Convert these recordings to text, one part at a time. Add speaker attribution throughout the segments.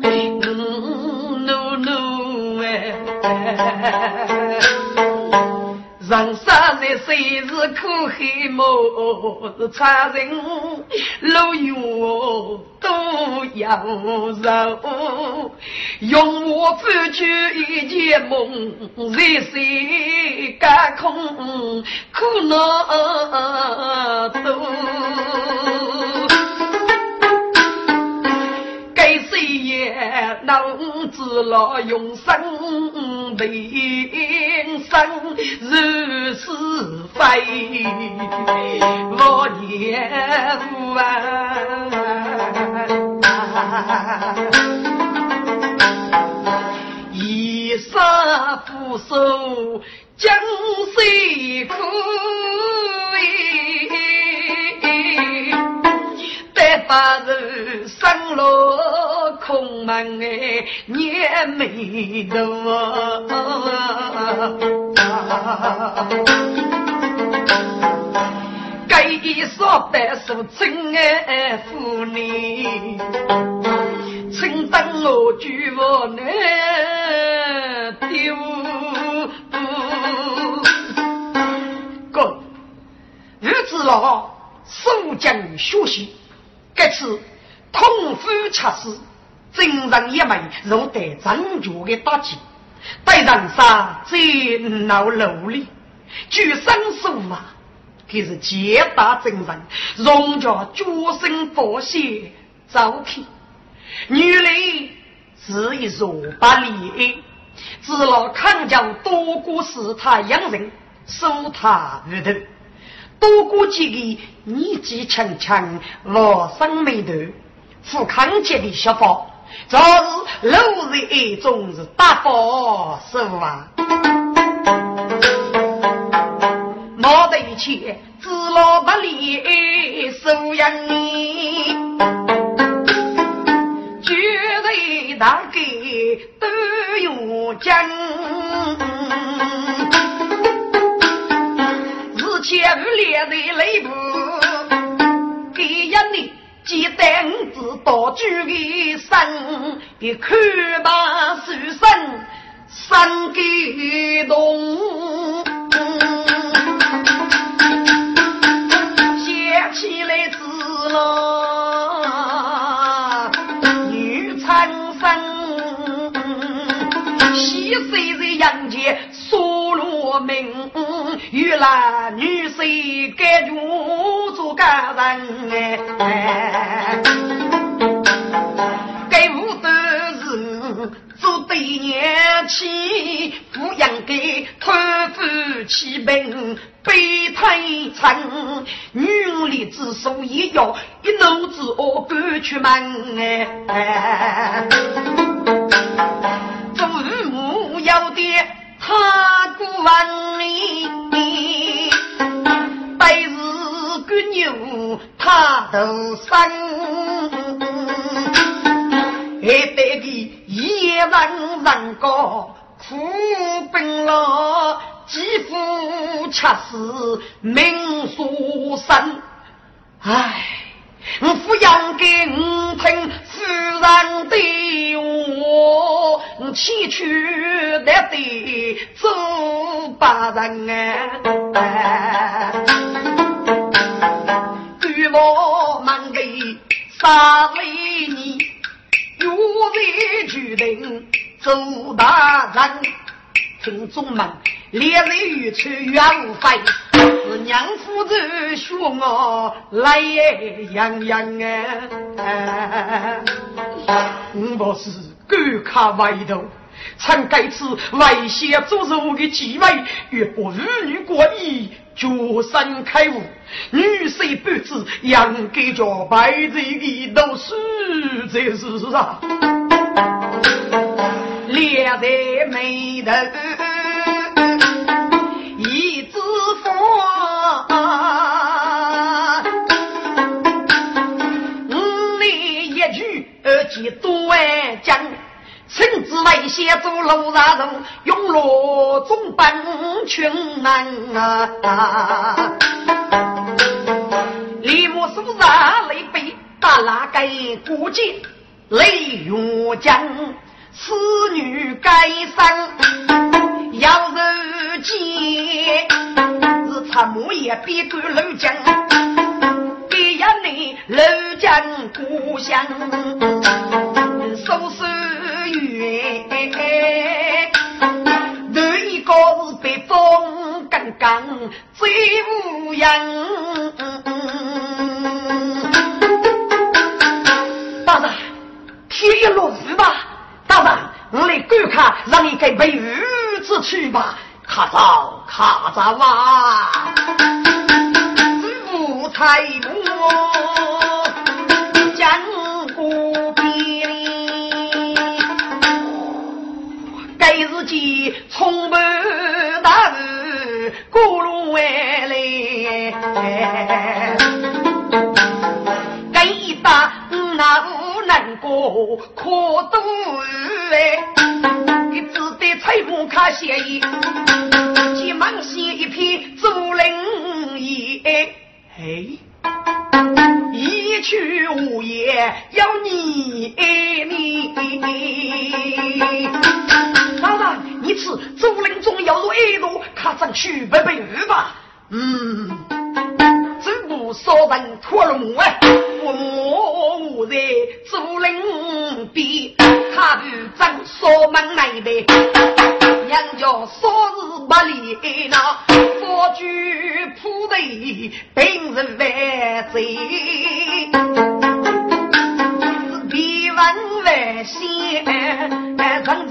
Speaker 1: 明，怒怒哎。人生在世是苦海莫，是差人路远都要受。用我付出一件梦，人世干空，苦恼多。能知了永生的生如是非，我也无一杀不收，将谁苦？白发人生落空门哎，眼眉头该一说白说真爱妇女，请等我举我难丢。哥，日子老，守将学习。这次痛夫恰死，精神一枚如得长脚的打击，对人杀最恼努力，举身手法，可是皆大精神，容着决心佛血早起。女人是一弱把利知道抗将多过是他养人，守他于头。多过几个年纪轻轻、老生眉头、富康杰的小伙，这是路人一种是大宝是啊！没得钱，知老不离收养你，绝对大给都有讲。千五列在内部，给一年几担子多举的身，的看把书生三感动，想起来子了，女苍生，西岁在阳间。所罗门，原来女婿该入做家人哎，该无的是做对年妻，抚养给托付妻本备胎成，女里之所以要一怒之恶赶出门哎，做父母要的。他过万白日赶牛他头生，还得个夜晚人高苦奔了，肌肤恰似命所生，唉。我抚养给我听话，我去得得做八人啊！举我满地杀为你，有为决定做大人，听众们，烈日欲出远飞。是娘夫子说我来洋洋啊！我不是狗看外头。曾该此外邪做肉的机会，越不儿女过意，决身开悟。女婿不知养给着白贼的都是这是啊，列在眉头一枝花，而几多讲。臣子为先做路上人，用罗中本群难啊！李牧手上雷背打拉盖过节，雷月将此女该生要人见，是参谋也别过楼江，你楼江故乡，收拾。头一个是北风刚刚最无恙。大人，天一落雨吧？大人，我来观看，让你给梅雨子去吧。卡早卡早啊！五彩木江湖。该日记从不大日过路回来，该一打那无难过可多哎，只得彩木卡写意，急忙写一篇竹林意哎。一去无言，要你你。当然，你此竹林中要入一路，看上去拜拜日吧？嗯，不少人脱龙哎，我我在竹林边，他不正锁门来的。娘家少日不离那，佛具铺地，平日万岁，比万万仙，真真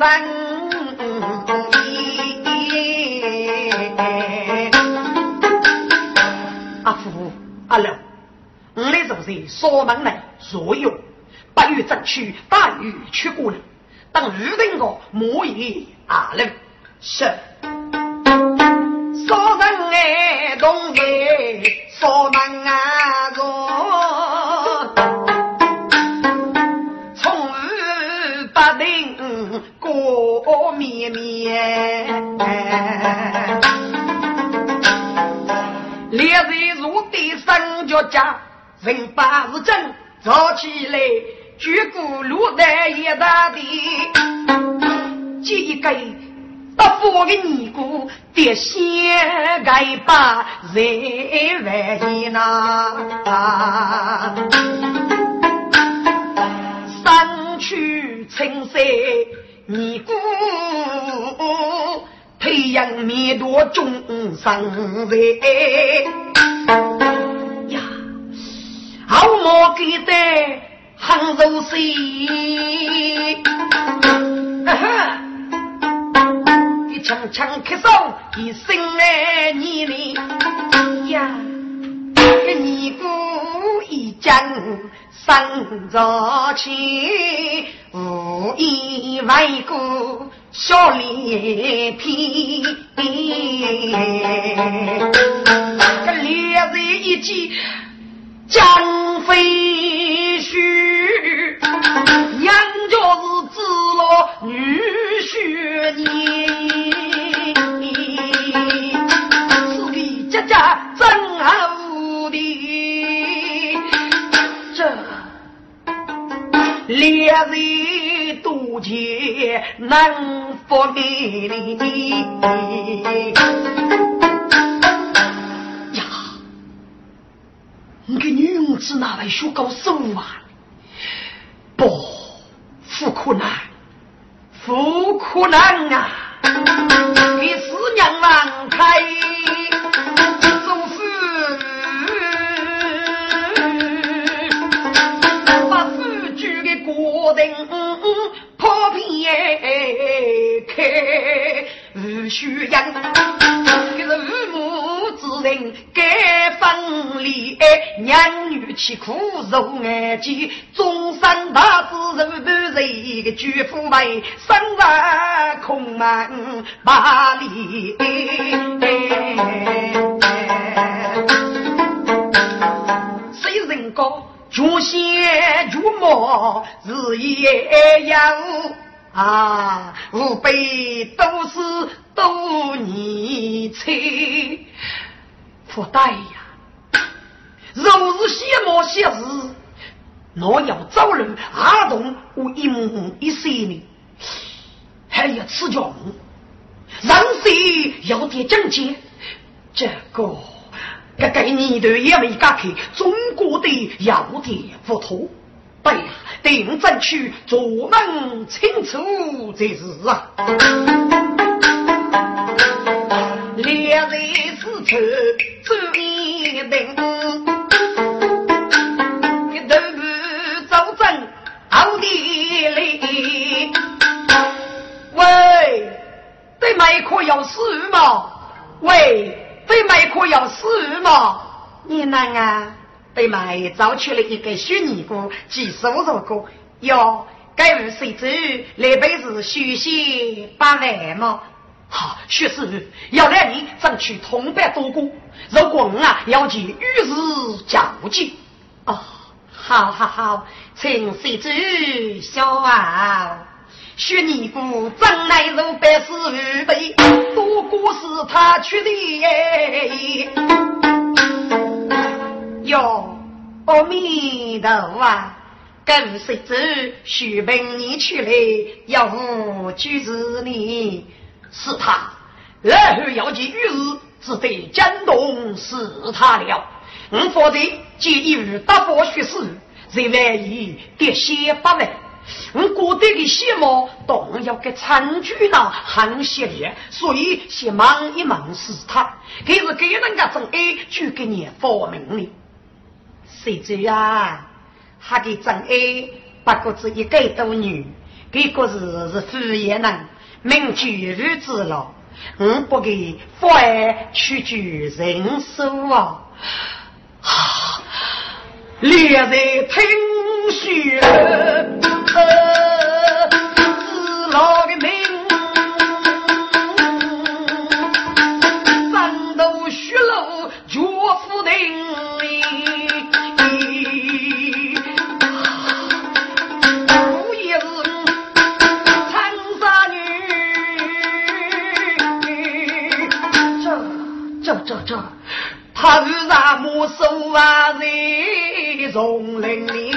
Speaker 1: 阿福阿六，我来是不是锁门来？所有八月争取大雨去过了，等雨停个莫言阿六。是，少人爱东北，少门三脚架，人把是真早起来，举鼓落在一大地，接一个。大夫的尼姑得先该把人万呐，三去青山尼姑，培养弥多众生人，好莫给的很柔细。枪枪开手，一生来你哩呀！个尼姑一讲生着气，无意外过笑脸皮。个烈日一记江飞絮，娘家是子了女婿你。家家真好的，这烈日多情难分离。你个女子哪来学高手啊？不，不可难，不可难啊！你四娘难开，总是把夫君的果子破皮开，不学样，就是。人该分离，娘女凄苦受爱煎，终身大志如半水，个举夫为生在空门八里。谁人高？祖先祖母日夜养啊，吾辈都是多年催。不对呀，若是羡慕些事，若要招人阿童我一母一岁呢，还要吃穷，人生要点正经，这个。这个年头也没改开，中国的要点不妥。对呀，定争取做门清楚这是啊。烈日似愁走一定，头部走正好地里。喂，对麦克要死吗？喂。对麦克要死吗？你能啊？对麦找出了一个虚尼姑，几十五十个哟。该位谁知那辈子学习八万吗？好，学士要来你争取同伴多过。如果我啊要去与日交集。哦，好好好，请谁知小王。学尼姑真乃如百事无备，多过是他去的。哟，阿弥陀佛，跟谁走？许本你去嘞，要我就是你，是他。然后要去玉日，只得江东是他了。我否则见一日大佛学士，在万一跌血八万。我过得的羡慕，动要给参军呢，很犀利，所以先忙一忙是他，可是给人家真爱就给你发明的。谁知呀，他的真爱不过是一个多女，这个是是敷衍人，名居日子了。我不给父爱屈居人手啊，啊，烈日喷血。自老的命，啊？在丛林里。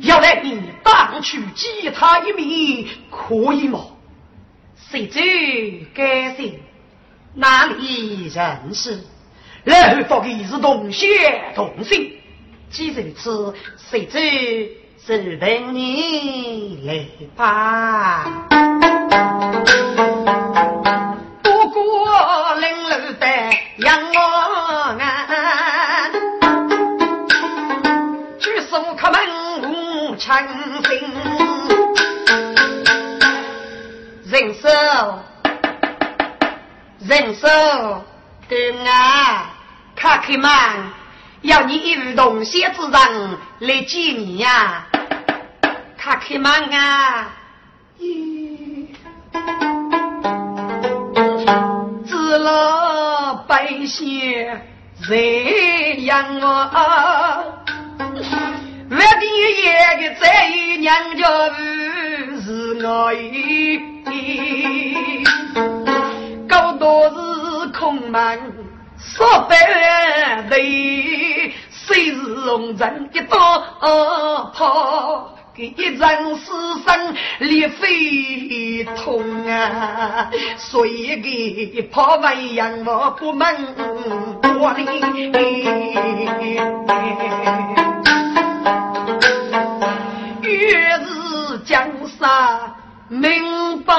Speaker 1: 要来你当去击他一命，可以吗？谁知该谁哪里认识？然后发给是同血同姓，既如此，谁知是等你来吧。人生对啊，卡克曼，要你一语同写之人来见你呀，卡克曼啊，咦，知了百姓谁养我？我的一个在于娘家屋是我一，多是空门，说白的谁是红尘一道跑，给一人死生立非同啊，所以给跑完养我不门我的。越是江山明白，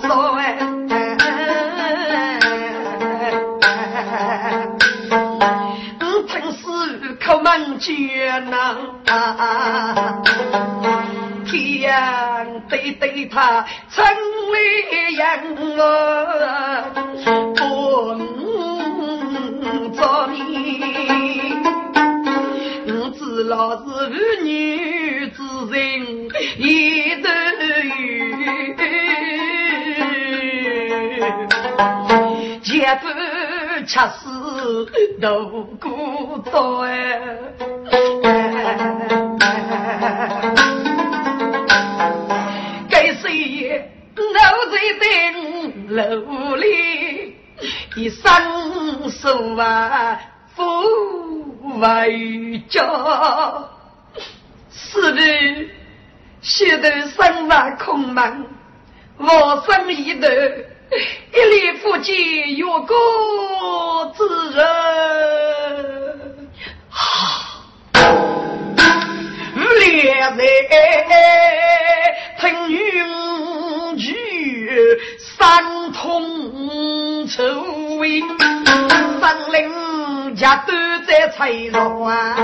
Speaker 1: 说哎，我听是口门绝呐，天对对他成为人我不做你，我只老是女子人一头鱼，前夫恰是独孤岛该谁老在等楼里，一生手啊富为家，是的，现在生来空门，我生一头。一力夫妻有个之人，哈，两人听云句，三通愁味，三邻家都在催劳啊。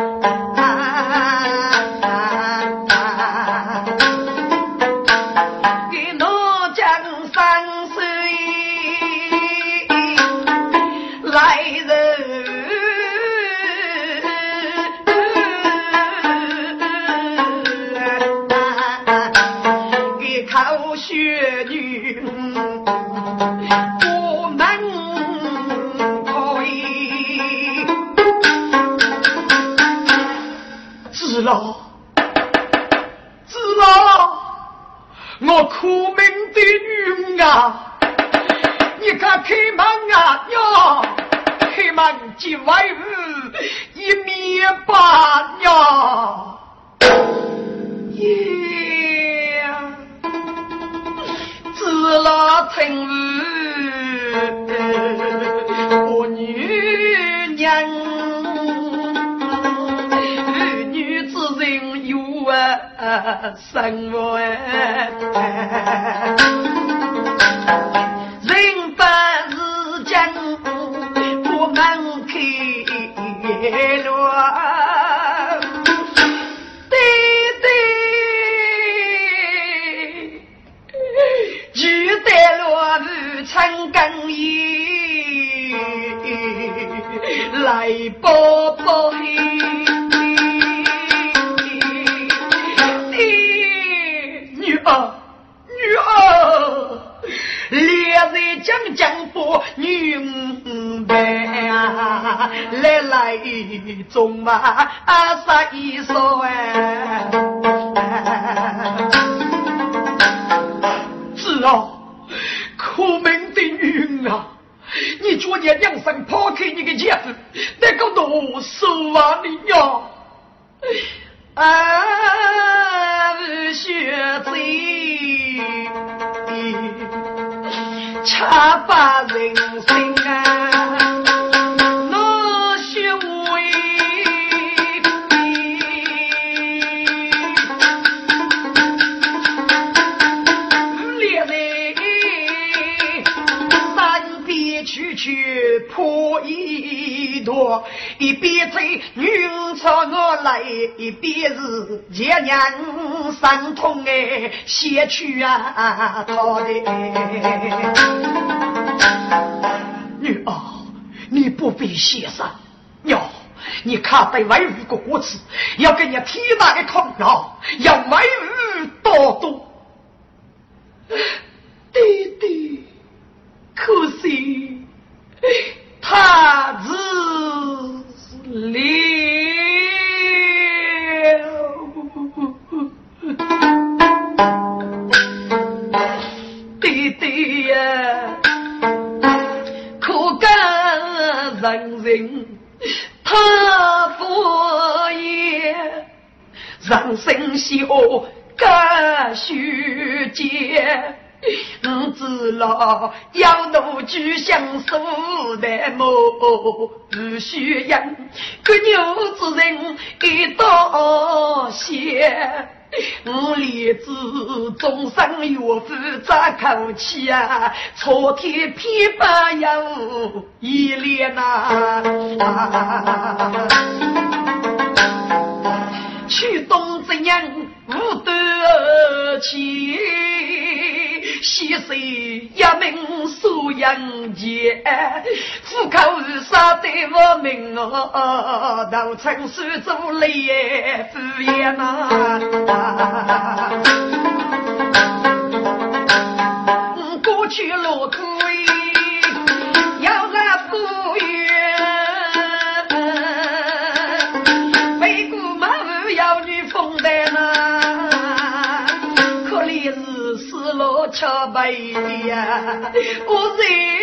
Speaker 1: 老，知道我苦命的女啊！你看开门啊呀，开门进外屋一面把呀，耶！知老听我，我女娘。生活，人不是讲不能开乱，中嘛杀一说一边追女朝我来，一边是前娘伤痛哎，先去啊，他的。女儿，你不必谢上。哟，你看对外语个国子，要给你天大的功劳，要外语多多。要奴居相守的母，不需养个牛之人一道谢。我立志终生岳父这口气啊，朝天偏不有一脸呐，去东真阳无得起。西水一名苏阳间，户口杀得我命哦，都成苏州来敷衍呐。哎呀，不是。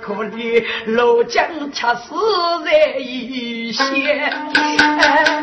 Speaker 1: 可怜老将恰死在一线。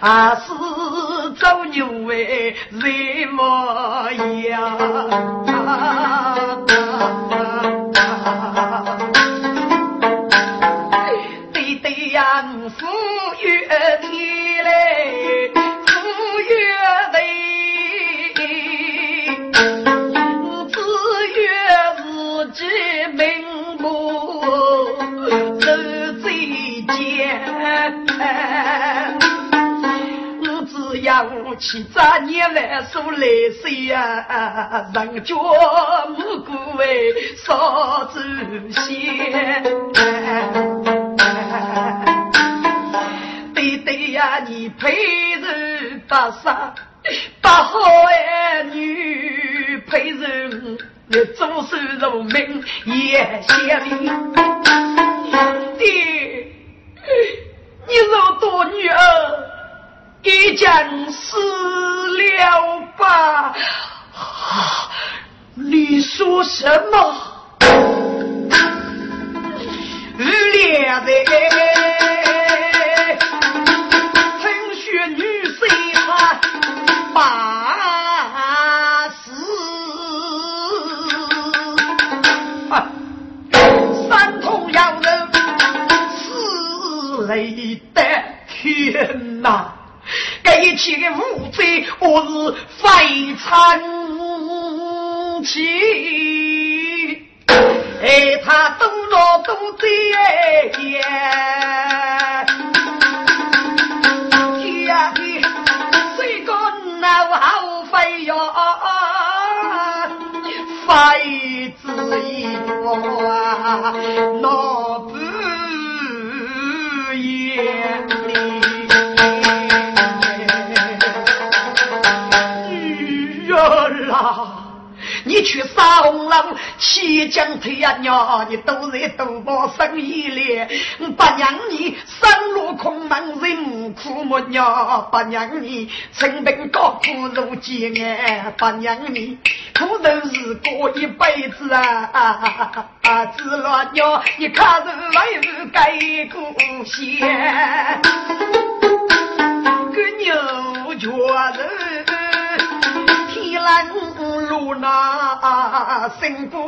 Speaker 1: 啊是走牛哎，人模样。对对呀，富裕天嘞，要去扎年来数来岁呀，人家无辜为少祖先。对对呀，你配人八杀，八好儿女配人，你总是如命也贤明。爹，你若多女儿，已将死了吧？啊你说什么？日烈的陈雪女婿他把死，啊，三通要人死雷的天哪！这一切的无罪，我是非常气。哎，他都老都在耶，天呀的，谁讲那好费哟？费之一啊，那不也去杀红狼，七将退呀娘，你都在赌博生意里，不让你山路空门人苦木娘，不让你成本高苦如艰难，不让你苦头是过一辈子啊啊啊！子老娘，你看是为是该故乡，个牛角人。天蓝那辛苦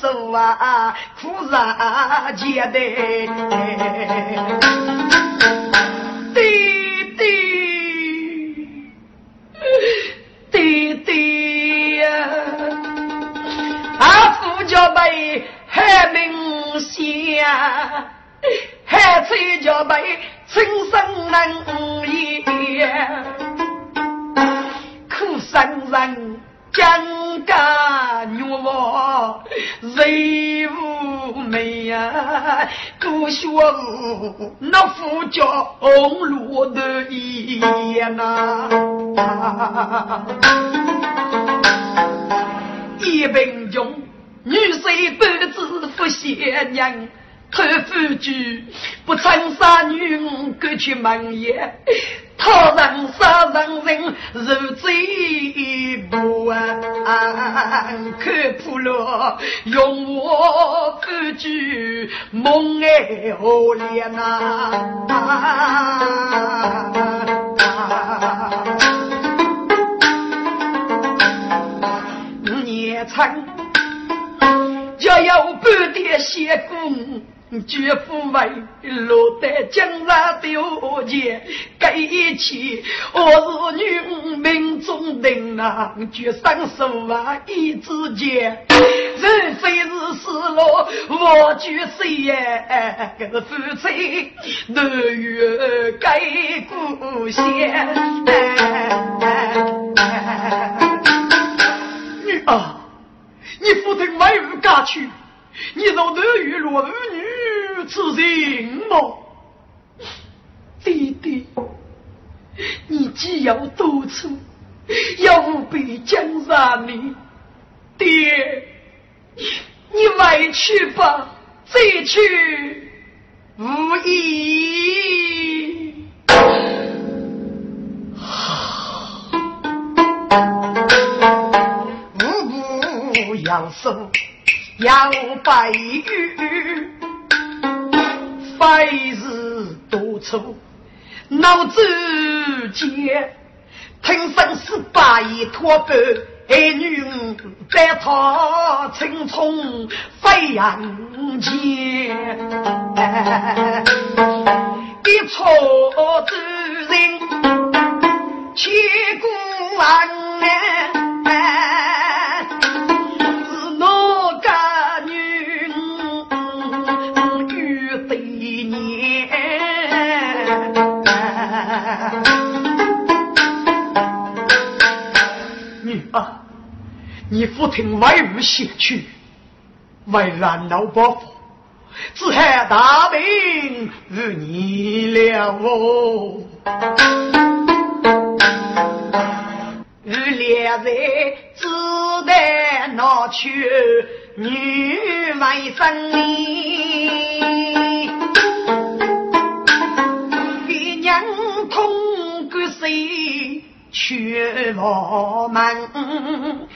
Speaker 1: 受啊，苦啊结的，对对对对呀，啊，夫家辈还明显。还吹着被春生能言，苦生人将家女娃，谁无美呀？故学那副叫路的一呐，一贫穷。女婿不知不贤娘，偷夫居不称杀女，赶去门也。他人杀人人如贼不安，看破了用我夫居梦爱何怜呐？年长。要半点血功，绝不为落得江山丢钱。这一切，我是女命中定啊，绝生手啊一之间。人非是死落，我举谁呀？这是夫妻难遇该故乡。女儿。你父亲没有嫁去，你都得遇落儿女之心吗？弟弟，你既要独处，要务必将让你爹，你你委屈吧，再去无益。无辜养生。要百玉，非是多愁。脑子间听生死百托白，儿女在他青葱飞扬间，一错之人千古万年。你父亲为吾写去，为燃老伯父，只害大病与你了哦。与两人只得拿去女为生哩，爹娘痛过谁去我们？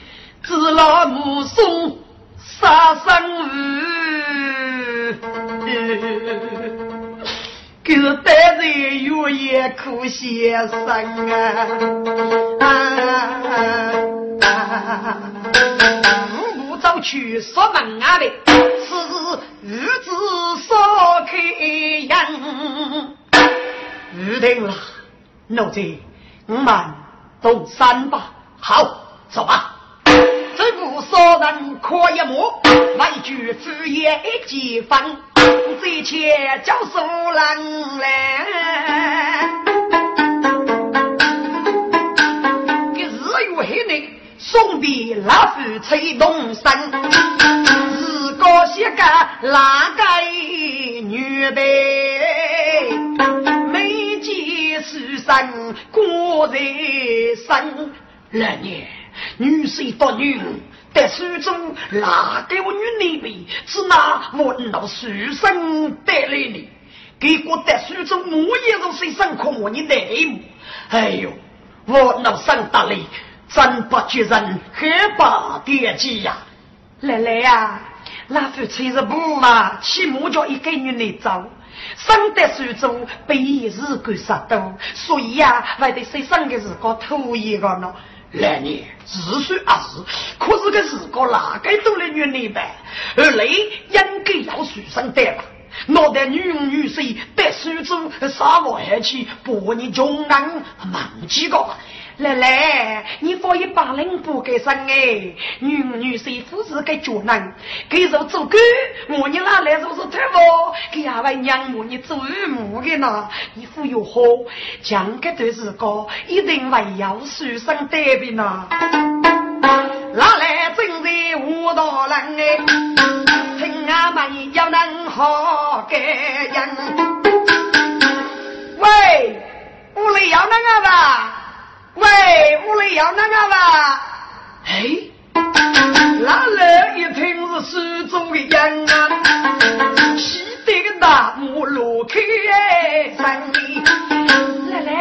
Speaker 1: 是老母送杀生鱼，给是待人有眼苦先生啊！五母早去锁门啊的，此日子少开阳。预定了，奴才我们动山吧。好，走吧。这部少人可一目，一句敷衍几分，这且叫数人来。这日月黑内，送别老夫吹动身，自个些个哪个女的，没见书生过在身，来年。女婿多女，在书中哪个女那边是那闻到书生带来的？给我在书中我也是谁上课我你内幕？哎呦，我那上大雷，真不觉人害怕惦记呀！来来呀，那夫妻是不嘛？起码叫一个女来走，生在书中被日干杀到，所以呀，还得谁生的日光头一个呢？来年日虽二日，可是个自个哪个都来女内办，而你应该要随身带吧？脑袋女女婿带书中杀我下去，把你穷人忘记个。来来，你放一把人不给生哎，女女婿夫是个脚男，给肉做狗，我你哪来如是太婆，给阿位娘母你做母的呢？你富有好，讲这段时光一定会要书生得病呐。哪来正在无道人哎？请阿妹要能好个人。喂，屋里要那个吧？喂，屋里要那个吧？哎。那人一听是苏州的人啊，西得个大幕落开生意。来来，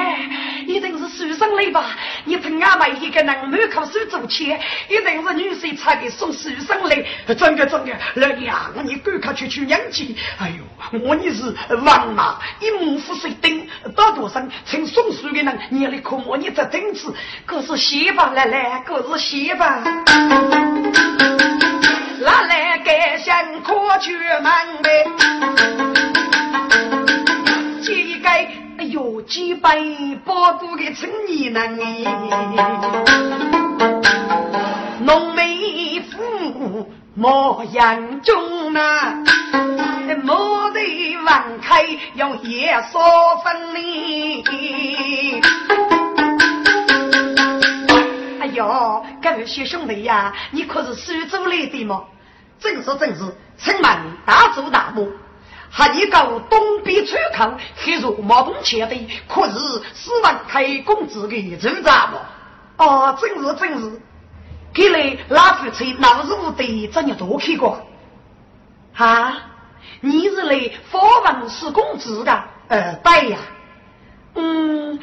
Speaker 1: 一定是书生来吧？你听俺们一个人满口苏州腔，一定是女婿差的送书上来。真的真的，老娘你赶快去去娘家。哎呦，我你是王马一母夫水丁，大多生请送书的人，你来看我你这钉子，可是媳妇来来，可是媳妇。拿来给香可去门呗，有几百包多的成年人农民妇模样中啊，莫得忘开用夜烧分离。哎呦，各位小兄弟呀，你可是苏州来的吗？正是正是，城门大走大幕，还一个东边出口，黑如毛棚前的，可是四万开公子的州长吗？哦，正是正是，看来老夫妻闹日的真要多看过。啊，你是来访问四公子的？呃，对呀。嗯，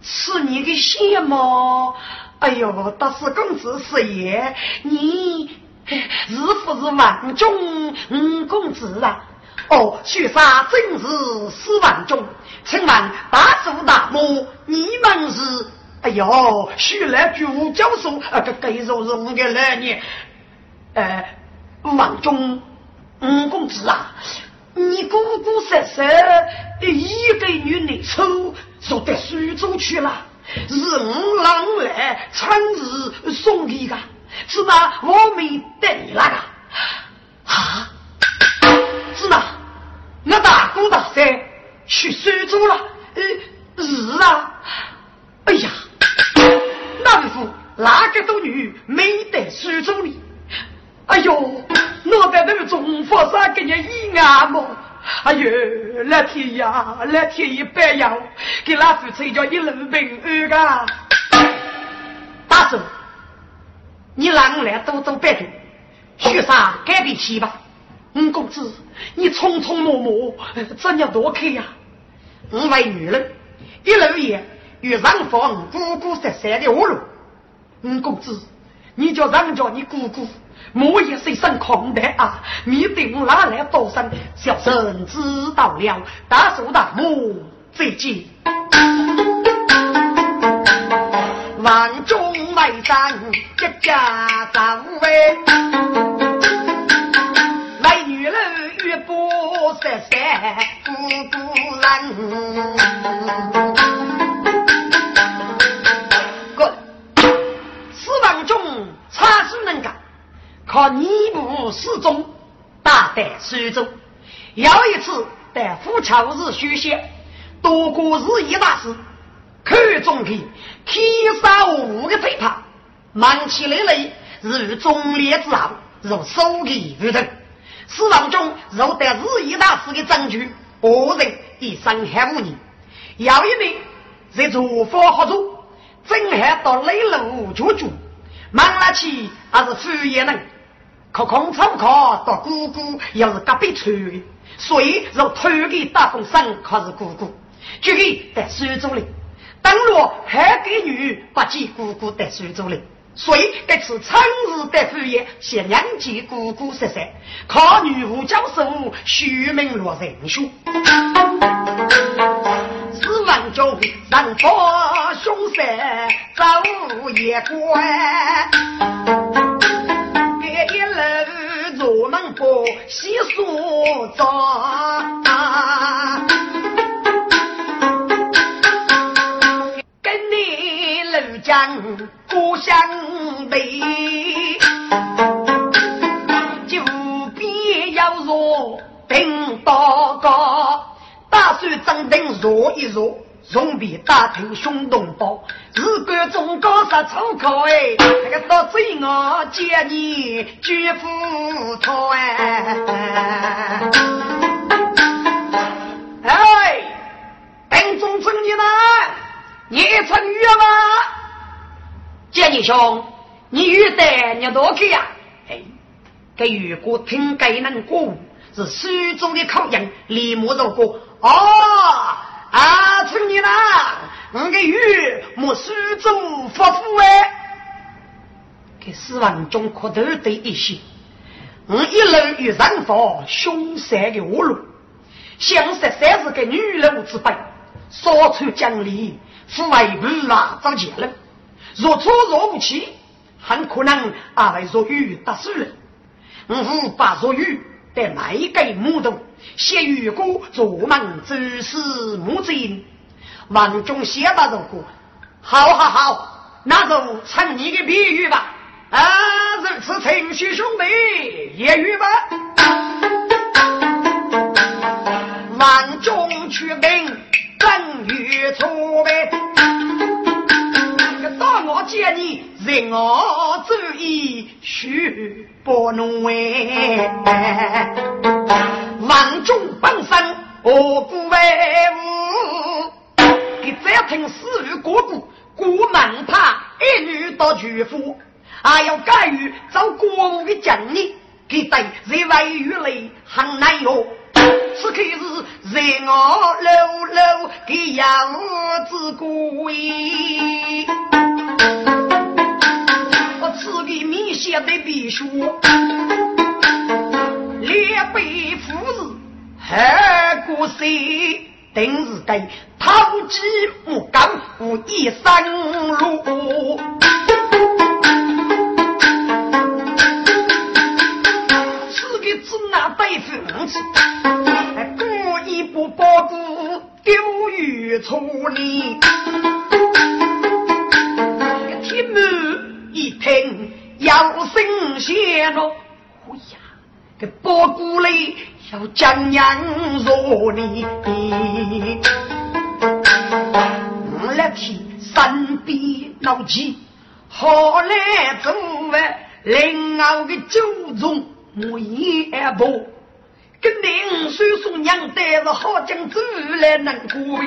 Speaker 1: 是你的羡慕。哎呦，大师公子是也，你是不是王中五公子啊？哦，许杀正是四万中，请问大叔大母，你们是？哎呦，许来朱教授，啊，这该说是五个来年，呃，王中五公子啊，你姑姑婶婶一个女的抽，说到苏州去了。是五郎来亲自送给的，是那我没得那个啊？是那我大哥大嫂去苏州了？呃，是啊。哎呀，那不哪个都女没得苏州里？哎呦，我在那个中佛山给你一眼么？哎呦，老天呀，老天爷白要给老夫妻叫一路平安噶。大叔，你让我来多多拜托，学啥改变去吧。五公子，你匆匆忙忙，怎样多开呀？五位女人一路也与上房姑姑十三的活路。五公子，你叫让叫你姑姑。莫也是一身空的啊！你对我哪来多生？小生知道了，大叔大母再见。万众为战，一家走为，十三，孤孤人。哥，四万众，差事能干。靠尼布四中大胆苏州，有一次在富桥日学习，多过日一大事，看中的天上五个飞盘，忙起来来如忠烈之后，如手艺如等。死亡中若得日一大事的证据，二人已伤害无人。有一名在厨房合作，正好到雷路求助，忙了起还是副业人。可空仓考到姑姑又是隔壁村，所以若偷给大公生可是姑姑，就给在苏州里。当若还给女不见姑姑在苏州里，所以这次亲自带副业向娘见姑姑说说，靠女巫教授徐明落人兄，四万中人多凶杀走也关。我们不细说着，你老江故乡比，就必要说顶高高，打算张灯坐一坐。总比大庭胸动包，如果中高杀出口哎，那个到最我见你绝不脱哎！哎，等中正你呢？你成约吗？见你兄，你遇得你多去呀？哎，给如果听该能过是书中的口音，立马就过哦。啊，村里啦，我个鱼莫苏州发福哎，给四万中可头的一些，我一路遇上佛凶残的恶路，想十三是个女人之辈，少出讲理，富为不啊遭劫了，若错若无气，很可能啊为若鱼打死人，我把若鱼得卖给木头。写玉歌，做梦走死木子王中写把如歌，好好好，那就唱你的比喻吧。啊，如此情绪兄弟，言语吧。王中取兵，正月初呗。见你，人我走一许不能为。万众本身何不为伍？给再听死于国故，国门怕一女到巨富，还要干预找国母的奖励，给对人为于累很难哟。此刻是人我 lâu lâu 给养子贵，我此个明显的必须。两辈夫子何过谁？定是给偷鸡木刚无一生路。此个只拿对付五子，故意不报子丢于处理。天门一听要升仙了，哎呀！这包谷里要将娘若你，我来替三边闹起，好来做完另外的酒中我也不，跟林叔叔娘带着好将走来难过。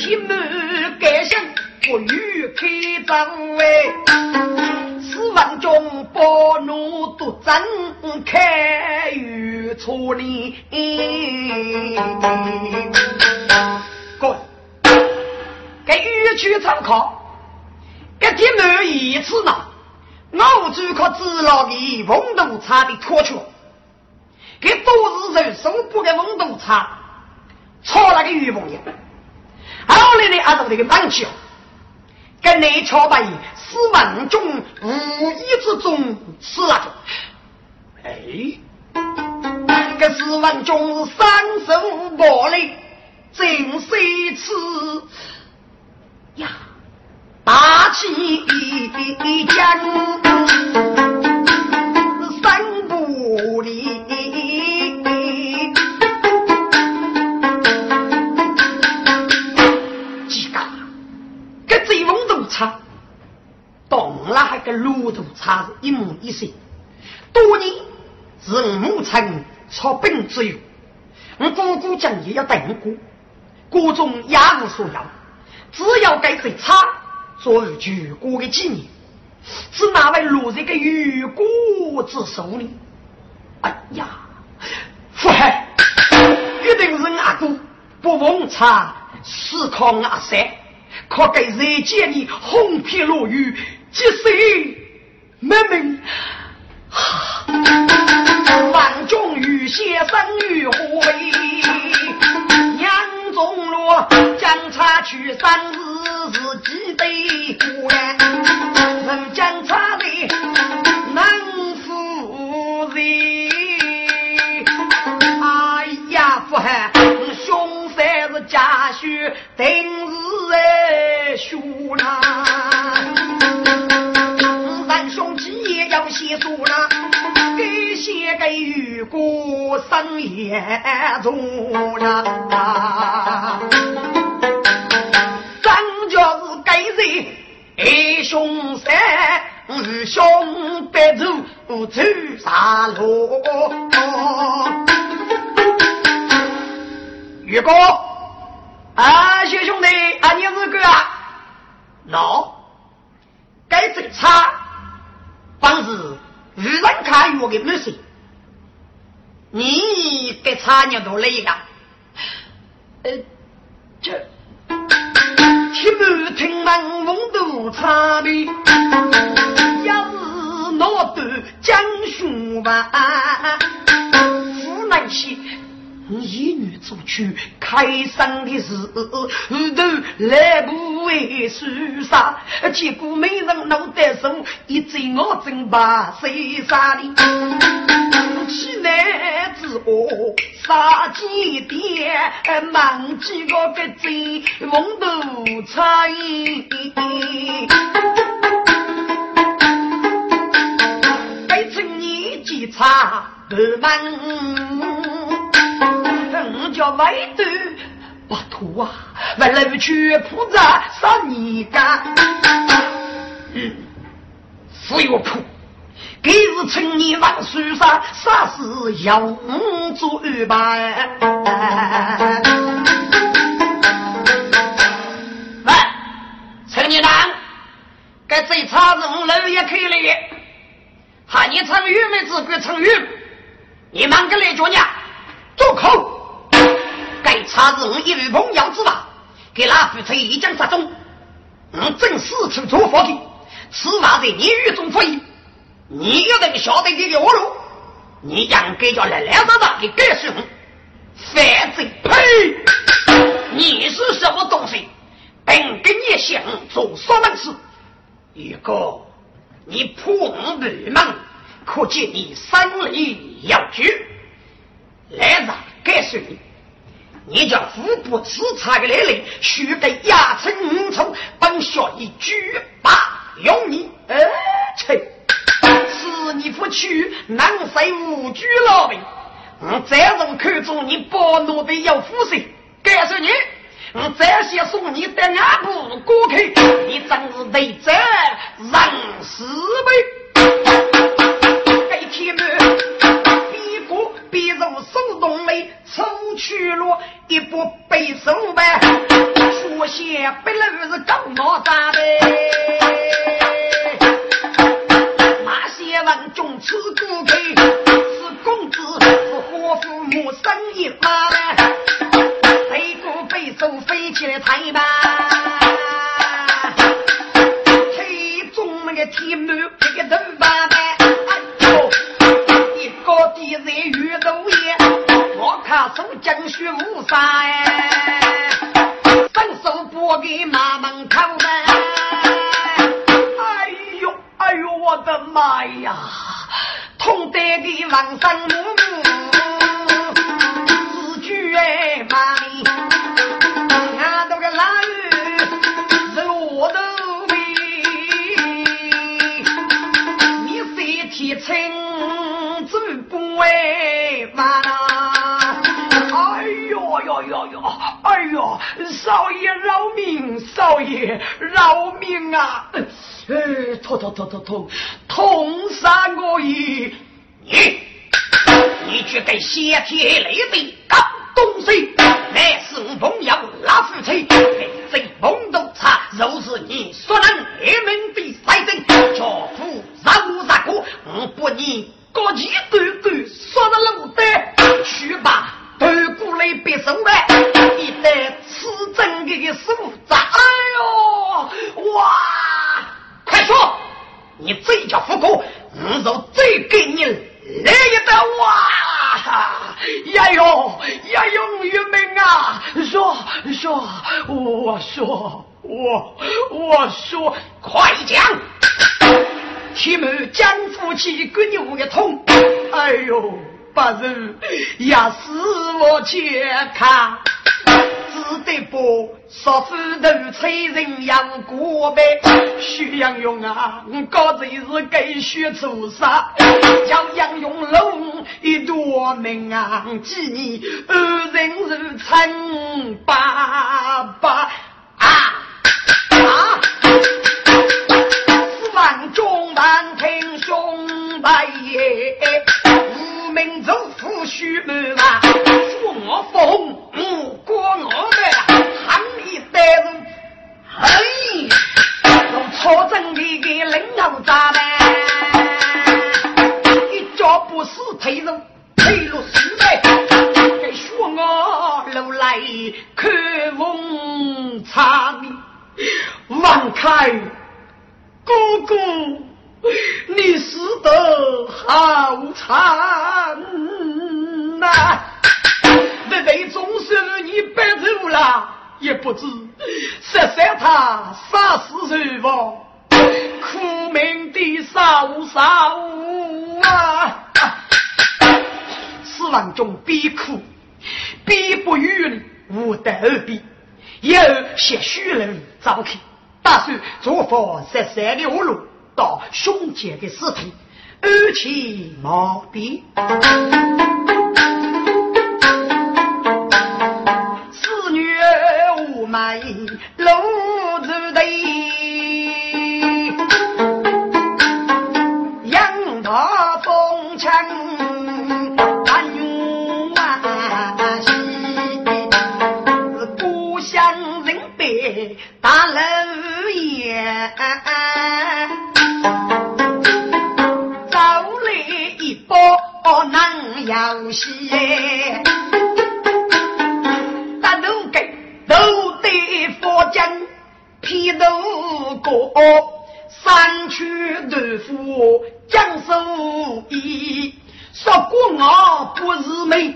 Speaker 1: 天门盖上不与开张喂。万中暴怒独真开玉错里，各位，给玉去参考，给天门一次呢，我就靠知老的温度差的脱去，给都是人手部的温度差，抄那个玉朋友，后来呢，还是那个满桥。跟内朝白是文中无意之中是那个，哎，个是文中三手宝嘞，真是一次呀，大气一将三不离。懂了，还跟路途差是一模一岁。多年是母亲操本之友，我姑姑讲也要等过，各种也无所要，只要给谁差，作为举国的纪念，是哪位落在个雨果之手里？哎呀，父海一定是阿哥不奉茶，死靠阿三，可给人间的红皮落雨。几岁妹妹，万众与先生与何为？杨中罗将差去三日是几对夫人，人将差的能夫人。哎呀，夫汉兄三是家婿，定是哎兄郎。兄弟也要写书了，给写个雨过生也中啊，张家是该人爱凶残，日凶白走走啥路？雨哥，啊，小兄弟，啊，你是个啊？喏，该走差，方是。日人看我的没事，你给茶鸟多累个？呃，这听不听闻风度差别，要是脑袋讲雄吧，湖南些。一女出去开山的时候，来不为输杀，结果没人能得手，一嘴我真把谁杀的？起来之后杀几点？忙几个个贼梦都差一该趁年纪差不慢。人家外头不妥啊，为了去铺子杀你干。嗯，不要哭，给是趁你往书上杀死要做二百。喂，陈年长，该这茬子楼也可以了，喊你唱玉梅子，给唱玉，你忙个来叫娘，住口！该查是我一路朋友之法，给老夫妻一将杀中。我正四处做佛的，此话在你狱中发言，你要能晓得这个我路，你应该叫来两道的给告诉我。反正呸！你是什么东西？本跟你想做什么事？一个，你破我门门，可见你生理要举。来人，告诉你。你叫腹部刺差的来人，须得压成五重，本小一举把用你。而且，是你不去，难谁无拘老命？我再从看中你暴怒的有福气，告诉你，我再先送你的阿布过去，你真是得这人死呗！该天门。逼入手动里，抽去了一部背手板，书写背篓是高毛扎的。马先问中此顾客是公子是何父母生一马呢？背过背手飞起来抬吧，中那个天门这个头我看手将血无杀哎，伸手拨给马门口呗。哎呦哎呦我的妈呀，痛得的王生母母，自举哎妈咪，俺都个拉玉是骆头尾，你谁提亲？喂，妈！哎呦，少爷饶命！少爷饶命啊！哎，痛痛痛痛痛，痛杀我意！你，你却给先天雷的搞东西，乃是我朋友拉夫妻，这蒙都差，若是你所能灭门的赛阵，叫夫杀杀我，我不你。高级狗狗说的路的，去把头过来别手呗，一旦吃真的的师傅咋？哎呦，哇！快说，你这叫复活，我就再给你来一刀哇！呀哟呀哟，玉明啊，说说，我说我我说，快讲！提母将夫妻各牛一通，哎呦，不如也是我去看，只得把少妇头催人养过呗。徐阳勇啊，我刚才是该学出杀，叫杨勇龙一朵名啊几年，二人如称爸爸啊啊！四万众万听兄弟耶，无名族父须满啊，说我疯，我过我的，喊你带人，哎，我朝政的给领导咋办？不是退路，退路失败，该学我路来看风场。王开哥哥，你死得好惨呐！那位总是你白走了，也不知十三他杀死人亡，苦命的少少啊！死亡中必哭，必不语，无得而避。有些虚人早去，打算做法十三的路到兄姐的尸体，而且毛笔。西耶，打，头给都得佛巾披头过，三曲豆腐江苏衣，说过我不是美，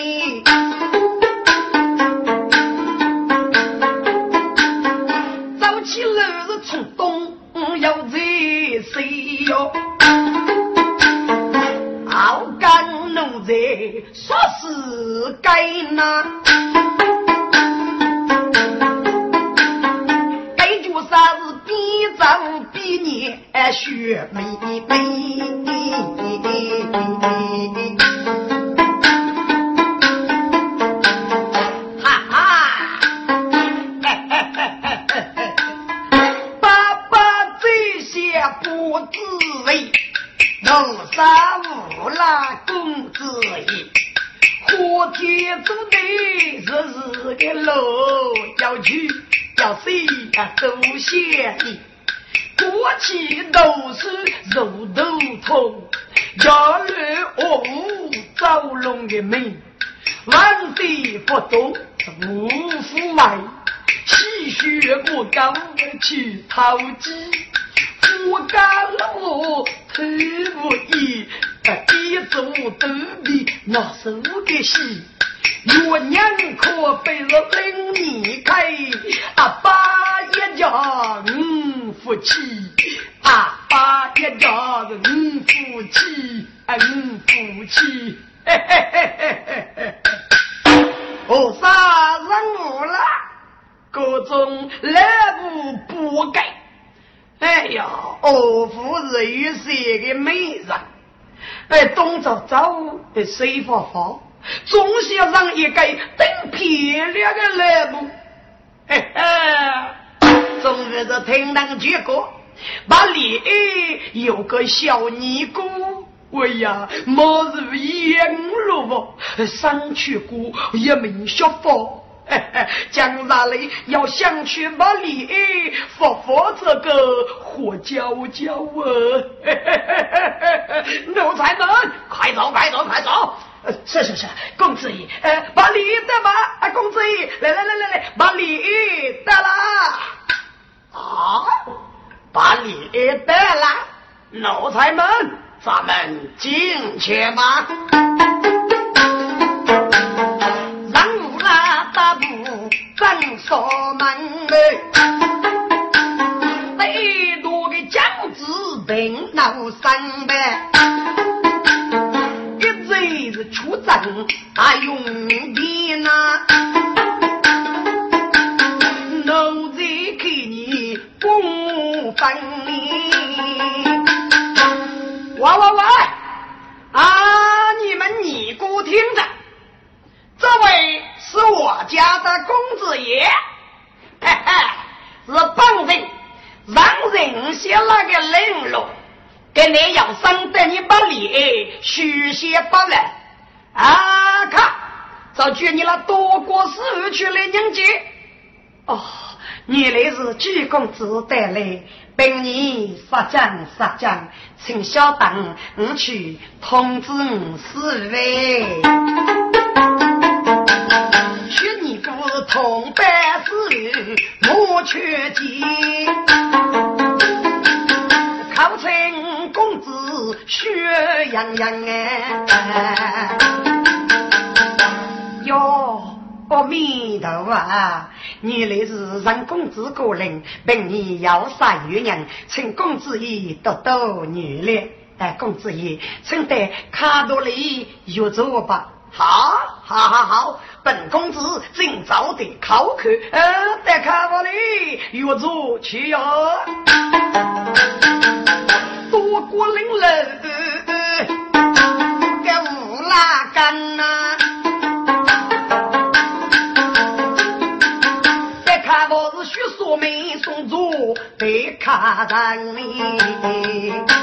Speaker 1: 里，走起路是冲东要在西哟。在说是该那，该就啥是比早比年学妹妹，都险的，过去都是肉头痛，要来恶虎走龙的门，万岁不动无父外，吸血过高去讨鸡，我干路头不一。一走都比那手的细，月娘可被了的水发发，总是要让一个等漂亮的栏目？嘿嘿，终于是听当结果，把里有个小尼姑，哎呀，莫如烟罗不？上去过一名小佛。将来里要想去把里佛佛这个火教教啊！奴才们，快走快走快走！是是是，公子爷，呃，把礼得吧？啊，公子爷，来来来来来，把礼得了！啊，把礼得了！奴才们，咱们进去吧。锁门内，最多的将子平闹三百，一直子出征啊用兵呐。老才给你公分你，喂喂喂，啊，你们你姑听着，这位。是我家的公子爷，嘿嘿，是本人。让人写那个领路，给你要生得你把礼续写不完啊！看，早举你那多过十去了年纪哦，原来是举公子带来，本你杀将杀将，请小等我去通知我四位，许你不同办事，我却急。血洋洋哎！哟，阿弥陀佛，原来是让公子过人，本你要杀女人，请公子爷多多原谅。哎，公子爷，请带卡多里入座吧。好，好，好，好，本公子今早的考课，呃，带卡多里入座去哟。多过零楼，个乌拉干呐！再看我是学说没送走，被卡人哩。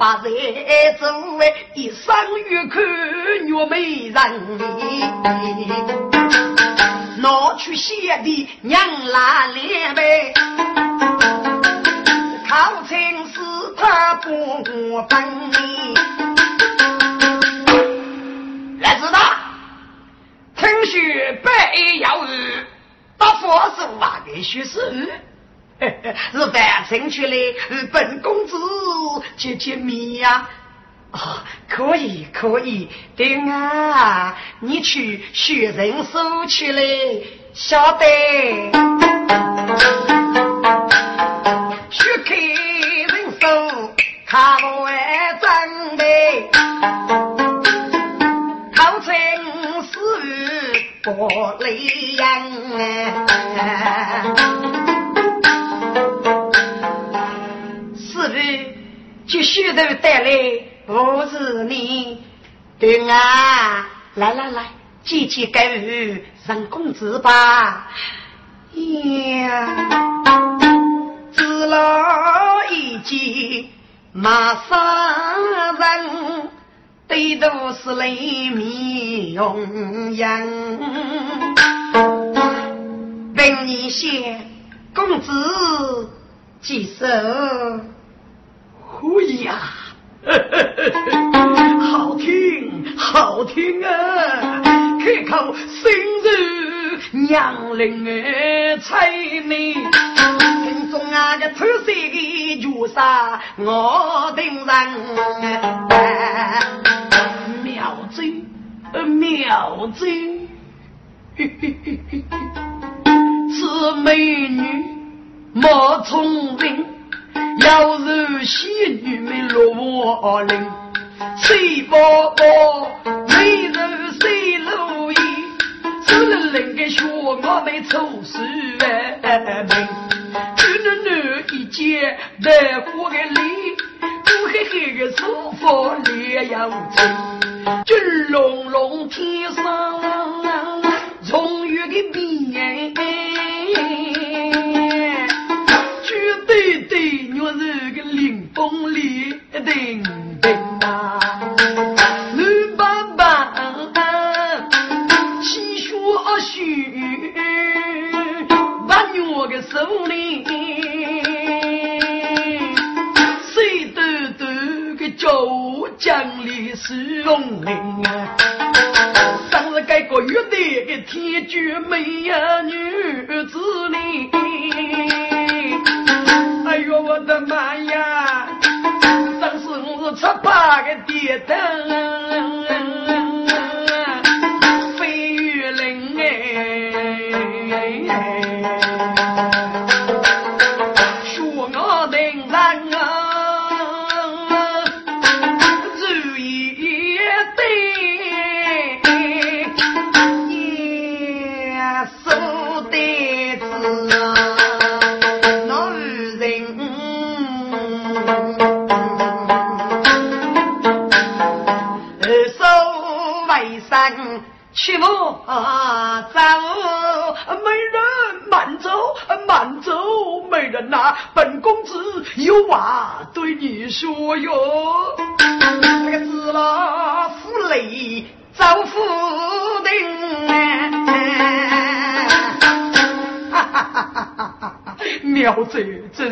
Speaker 1: 把人作为一生欲看月美人。拿去写的娘拉脸呗，考清是他不分你。来知道，听说白要日，大佛是万的学士，是凡城去的本公子见见面呀。啊，可以可以，丁啊，你去学人手去嘞，晓得。学开人手，看完准备，考成是不累样。就学头带来。不是你，对啊，来来来，姐姐给予让公子吧。呀，知了一见马上人，对都是泪面容颜。问你先，公子几手？可以呀。好听，好听啊！开口深入娘灵儿猜你，心中啊个出色的绝杀我定人，妙计，妙计，此美女莫聪明。要是仙女们落我灵，谁宝宝美人谁如意？只能能个学我们出师门，只能男一见来过个礼，不嘿嘿个舒服脸样子，金龙龙天上荣誉的面。是个林风里叮叮啊，绿斑斑，气血虚，把我个手里，谁都都个叫江里是龙灵啊，当日该个约定个天绝美呀女子哩。哎呦我的妈呀！上次我是吃八个点灯，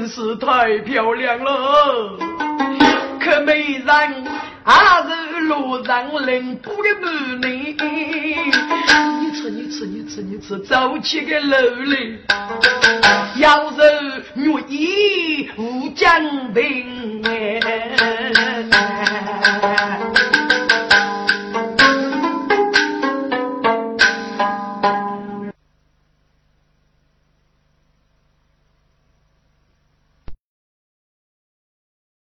Speaker 1: 真是太漂亮了，可美人。还是路上冷不的美女，你吃你吃你吃你吃，走起个楼来，